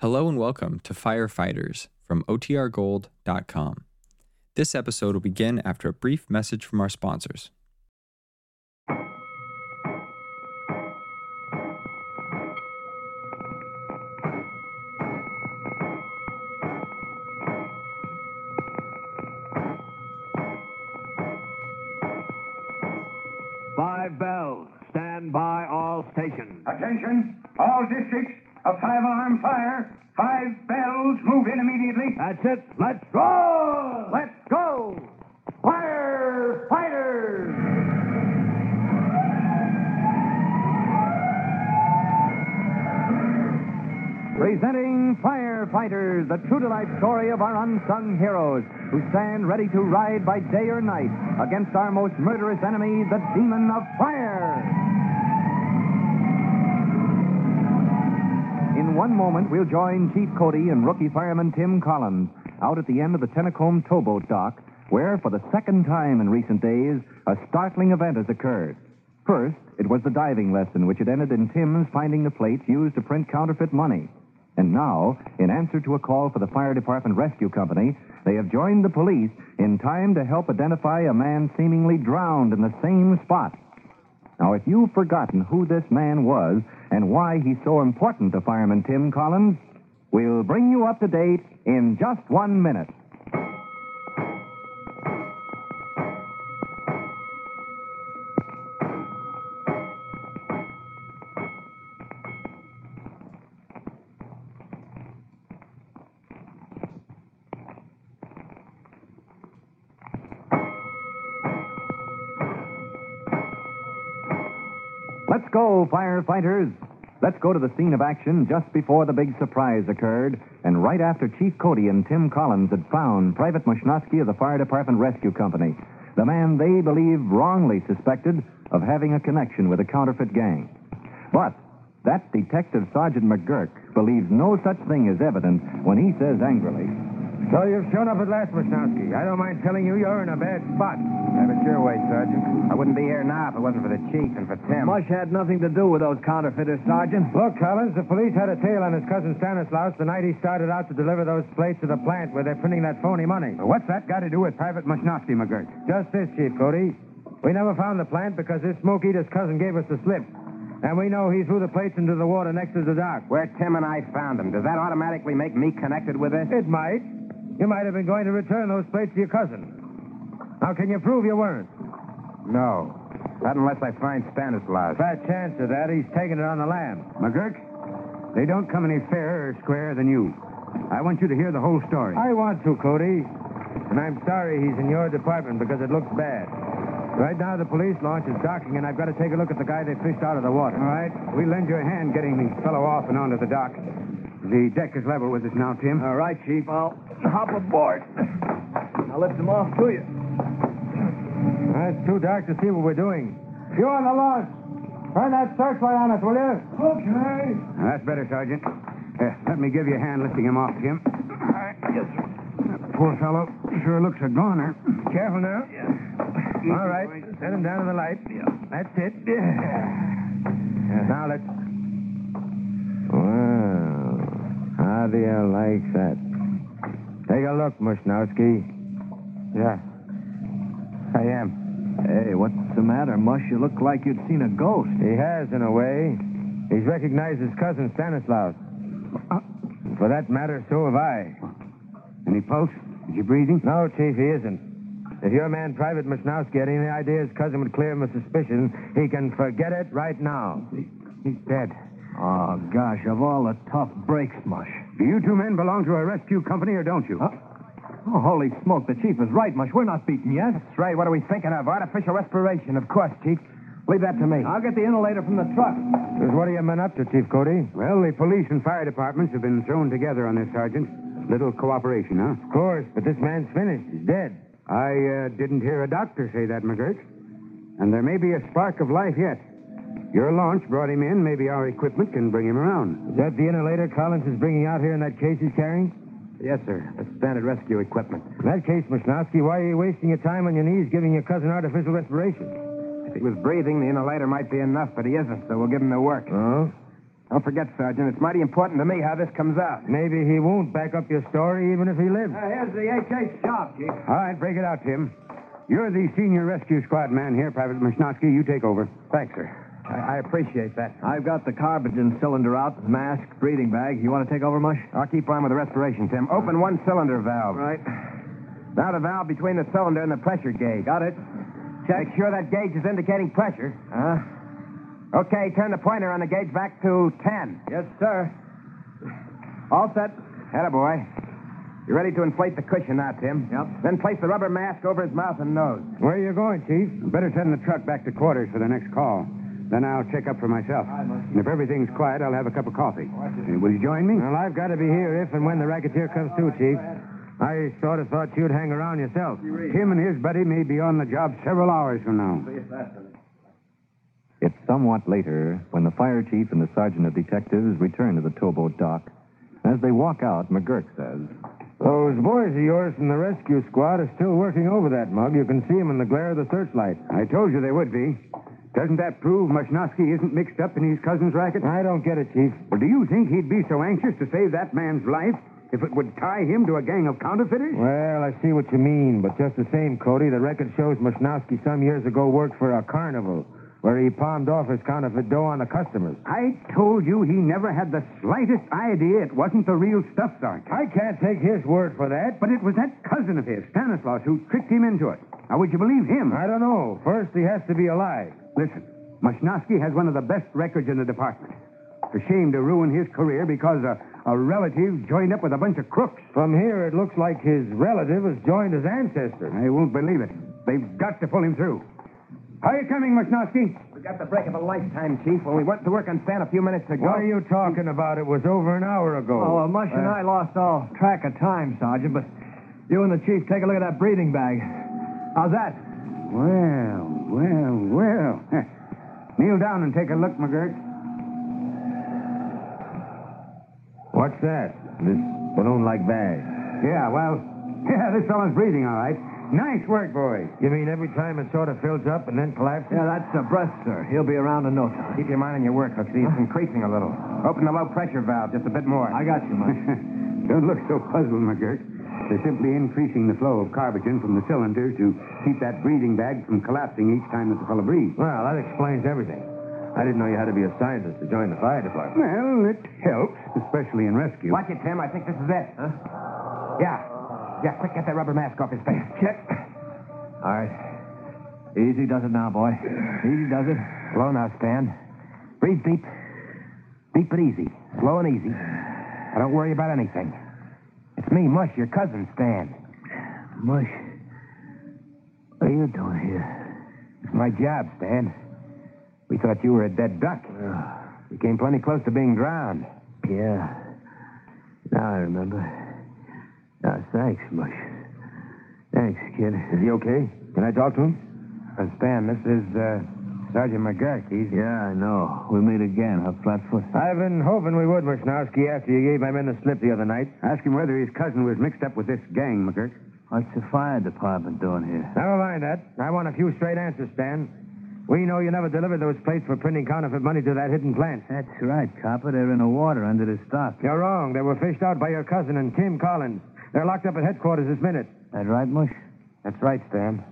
Hello and welcome to Firefighters from OTRGold.com. This episode will begin after a brief message from our sponsors. Five bells. Stand by all stations. Attention, all districts of five alarm fire. Five bells, move in immediately. That's it. Let's go! Let's go! Fire fighters! Presenting Firefighters, the true to life story of our unsung heroes who stand ready to ride by day or night against our most murderous enemy, the demon of fire. In one moment, we'll join Chief Cody and rookie fireman Tim Collins out at the end of the Tennacombe towboat dock, where, for the second time in recent days, a startling event has occurred. First, it was the diving lesson, which had ended in Tim's finding the plates used to print counterfeit money. And now, in answer to a call for the Fire Department Rescue Company, they have joined the police in time to help identify a man seemingly drowned in the same spot. Now, if you've forgotten who this man was and why he's so important to fireman Tim Collins, we'll bring you up to date in just one minute. Let's go, firefighters. Let's go to the scene of action just before the big surprise occurred and right after Chief Cody and Tim Collins had found Private Mushnowski of the Fire Department Rescue Company, the man they believe wrongly suspected of having a connection with a counterfeit gang. But that Detective Sergeant McGurk believes no such thing is evident when he says angrily, So you've shown up at last, Wisnowski. I don't mind telling you you're in a bad spot. Have it your way, Sergeant. I wouldn't be here now if it wasn't for the chief and for Tim. Mush had nothing to do with those counterfeiters, Sergeant. Look, Collins, the police had a tail on his cousin Stanislaus the night he started out to deliver those plates to the plant where they're printing that phony money. But What's that got to do with Private Mushnowski, McGurk? Just this, Chief Cody. We never found the plant because this smoke eater's cousin gave us the slip. And we know he threw the plates into the water next to the dock. Where Tim and I found them. Does that automatically make me connected with this? It might. You might have been going to return those plates to your cousin. Now, can you prove you weren't? No. Not unless I find Stanislaus. Fat chance of that. He's taking it on the lam. McGurk, they don't come any fairer or squarer than you. I want you to hear the whole story. I want to, Cody. And I'm sorry he's in your department because it looks bad. Right now, the police launch is docking, and I've got to take a look at the guy they fished out of the water. All right. We lend you a hand getting the fellow off and onto the dock. The deck is level with us now, Tim. All right, Chief. I'll hop aboard. I'll lift him off to you. It's too dark to see what we're doing. You on the launch. Turn that searchlight on us, will you? Okay. Now, that's better, Sergeant. Here, let me give you a hand lifting him off, Tim. All right. Yes, sir. That poor fellow sure looks a goner. Careful now. All right. Set him down in the light. Yeah. That's it. Yeah. Now let's. How do you like that? Take a look, Mushnowski. Yeah. I am. Hey, what's the matter, Mush? You look like you'd seen a ghost. He has, in a way. He's recognized his cousin Stanislaus. And for that matter, so have I. Any pulse? Is he breathing? No, Chief, he isn't. If your man, Private Mushnowski, had any idea his cousin would clear him of suspicion, he can forget it right now. He's dead. Oh, gosh, of all the tough breaks, Mush. Do you two men belong to a rescue company or don't you? Huh? Oh, holy smoke, the chief is right, Mush. We're not beaten yet. That's right. What are we thinking of? Artificial respiration. Of course, Chief. Leave that to me. I'll get the inhalator from the truck. Just what are you men up to, Chief Cody? Well, the police and fire departments have been thrown together on this, Sergeant. Little cooperation, huh? Of course, but this man's finished. He's dead. I uh, didn't hear a doctor say that, McGurk. And there may be a spark of life yet. Your launch brought him in. Maybe our equipment can bring him around. Is that the inhalator Collins is bringing out here in that case he's carrying? Yes, sir. That's standard rescue equipment. In that case, Mushnowski, why are you wasting your time on your knees giving your cousin artificial respiration? If he was breathing, the inhalator might be enough, but he isn't, so we'll give him the work. Oh? Don't forget, Sergeant, it's mighty important to me how this comes out. Maybe he won't back up your story even if he lives. Uh, here's the HH job, Chief. All right, break it out, Tim. You're the senior rescue squad man here, Private Mishnovsky. You take over. Thanks, sir. I, I appreciate that. I've got the carbogen cylinder out, mask, breathing bag. You want to take over, Mush? I'll keep on with the respiration, Tim. Open one cylinder valve. Right. Now the valve between the cylinder and the pressure gauge. Got it. Check. Make sure that gauge is indicating pressure. Huh? Okay, turn the pointer on the gauge back to 10. Yes, sir. All set. Atta boy. You ready to inflate the cushion now, Tim? Yep. Then place the rubber mask over his mouth and nose. Where are you going, Chief? Better send the truck back to quarters for the next call. Then I'll check up for myself. And if everything's quiet, I'll have a cup of coffee. Uh, Will you join me? Well, I've got to be here if and when the racketeer comes through, Chief. I sort of thought you'd hang around yourself. Tim and his buddy may be on the job several hours from now. It's somewhat later when the fire chief and the sergeant of detectives return to the towboat dock. As they walk out, McGurk says, Those boys of yours from the rescue squad are still working over that mug. You can see them in the glare of the searchlight. I told you they would be. Doesn't that prove Mashnovsky isn't mixed up in his cousin's racket? I don't get it, Chief. Well, do you think he'd be so anxious to save that man's life if it would tie him to a gang of counterfeiters? Well, I see what you mean, but just the same, Cody, the record shows Moshnowski some years ago worked for a carnival where he palmed off his counterfeit dough on the customers. I told you he never had the slightest idea it wasn't the real stuff, Sergeant. I can't take his word for that. But it was that cousin of his, Stanislaus, who tricked him into it. Now, would you believe him? I don't know. First, he has to be alive. Listen, Mashnovsky has one of the best records in the department. It's a shame to ruin his career because a, a relative joined up with a bunch of crooks. From here, it looks like his relative has joined his ancestor. I won't believe it. They've got to pull him through. How are you coming, Mashnovsky? We got the break of a lifetime, Chief, when we went to work on Stan a few minutes ago. What are you talking about? It was over an hour ago. Oh, well, Mush and uh, I lost all track of time, Sergeant, but you and the chief take a look at that breathing bag. How's that? Well, well, well. Kneel down and take a look, McGurk. What's that? This balloon-like bag. Yeah, well, yeah, this fellow's breathing all right. Nice work, boys. You mean every time it sort of fills up and then collapses? Yeah, that's a breath, sir. He'll be around in no time. Keep your mind on your work, Hooksy. It's increasing a little. Open the low pressure valve just a bit more. I got you, Mush. Don't look so puzzled, McGurk. They're simply increasing the flow of carbogen from the cylinder to keep that breathing bag from collapsing each time that the fellow breathes. Well, that explains everything. I didn't know you had to be a scientist to join the fire department. Well, it helps, especially in rescue. Watch it, Tim. I think this is it. Huh? Yeah. Yeah, quick, get that rubber mask off his face. Check. All right. Easy does it now, boy. Easy does it. Slow now, Stan. Breathe deep. Deep but easy. Slow and easy. I don't worry about anything. It's me, Mush, your cousin, Stan. Mush, what are you doing here? It's my job, Stan. We thought you were a dead duck. You came plenty close to being drowned. Yeah. Now I remember. Now, thanks, Mush. Thanks, kid. Is he okay? Can I talk to him? Uh, Stan, this is uh, Sergeant McGurk. He's. Yeah, I know. We meet again, huh, Flatfoot? I've been hoping we would, Mishnowski, after you gave my men the slip the other night. Ask him whether his cousin was mixed up with this gang, McGurk. What's the fire department doing here? Never mind that. I want a few straight answers, Stan. We know you never delivered those plates for printing counterfeit money to that hidden plant. That's right, Copper. They're in the water under the stock. You're wrong. They were fished out by your cousin and Tim Collins. They're locked up at headquarters this minute. That right, Mush? That's right, Stan.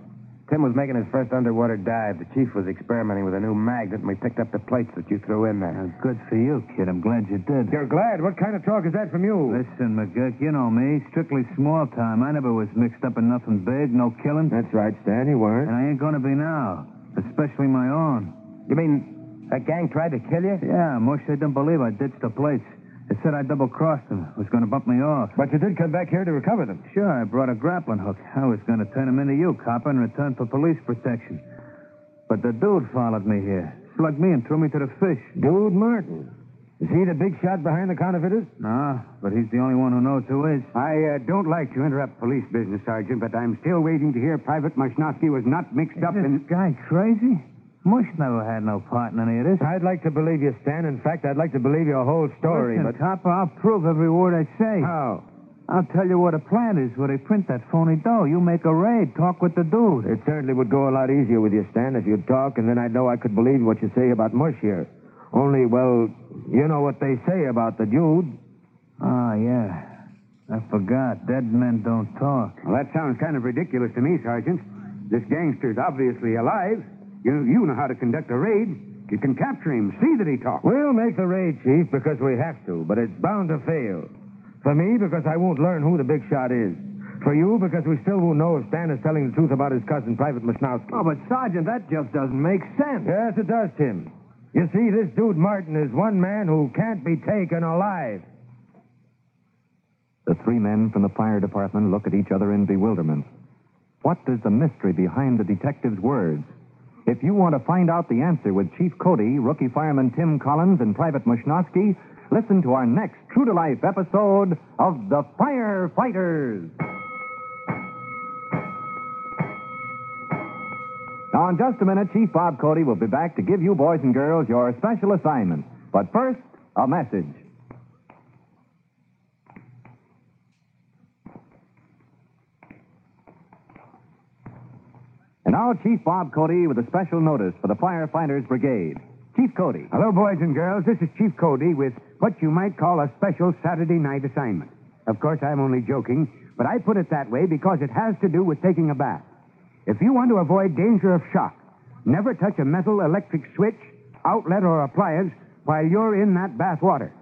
Tim was making his first underwater dive. The chief was experimenting with a new magnet, and we picked up the plates that you threw in there. Well, good for you, kid. I'm glad you did. You're glad? What kind of talk is that from you? Listen, McGurk, you know me. Strictly small time. I never was mixed up in nothing big, no killing. That's right, Stan. You weren't. And I ain't gonna be now. Especially my own. You mean that gang tried to kill you? Yeah, Mush, they didn't believe I ditched the plates. They said I double-crossed them. Was gonna bump me off. But you did come back here to recover them. Sure, I brought a grappling hook. I was gonna turn them into you, copper, in return for police protection. But the dude followed me here. Slugged me and threw me to the fish. Dude Martin. Is he the big shot behind the counterfeiters? Nah, but he's the only one who knows who is. I uh, don't like to interrupt police business, Sergeant, but I'm still waiting to hear Private Mashnovsky was not mixed up Is in. this guy crazy? Mush never had no part in any of this. I'd like to believe you, Stan. In fact, I'd like to believe your whole story, Listen, but... Copper, I'll prove every word I say. How? I'll tell you what a plan is where they print that phony dough. You make a raid, talk with the dude. It certainly would go a lot easier with you, Stan, if you'd talk, and then I'd know I could believe what you say about Mush here. Only, well, you know what they say about the dude. Ah, yeah. I forgot. Dead men don't talk. Well, that sounds kind of ridiculous to me, Sergeant. This gangster's obviously alive. You, you know how to conduct a raid. You can capture him, see that he talks. We'll make the raid, Chief, because we have to, but it's bound to fail. For me, because I won't learn who the big shot is. For you, because we still won't know if Stan is telling the truth about his cousin, Private Mishnowski. Oh, but Sergeant, that just doesn't make sense. Yes, it does, Tim. You see, this dude Martin is one man who can't be taken alive. The three men from the fire department look at each other in bewilderment. What is the mystery behind the detective's words? If you want to find out the answer with Chief Cody, rookie fireman Tim Collins, and Private Mushnosky, listen to our next true to life episode of The Firefighters. Now, in just a minute, Chief Bob Cody will be back to give you boys and girls your special assignment. But first, a message. Now, Chief Bob Cody with a special notice for the Firefighters Brigade. Chief Cody. Hello, boys and girls. This is Chief Cody with what you might call a special Saturday night assignment. Of course, I'm only joking, but I put it that way because it has to do with taking a bath. If you want to avoid danger of shock, never touch a metal electric switch, outlet, or appliance while you're in that bath water.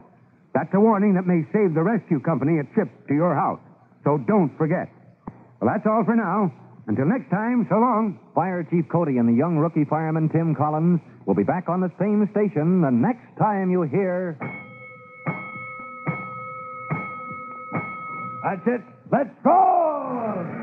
That's a warning that may save the rescue company a trip to your house. So don't forget. Well, that's all for now. Until next time, so long. Fire Chief Cody and the young rookie fireman Tim Collins will be back on the same station the next time you hear. That's it. Let's go!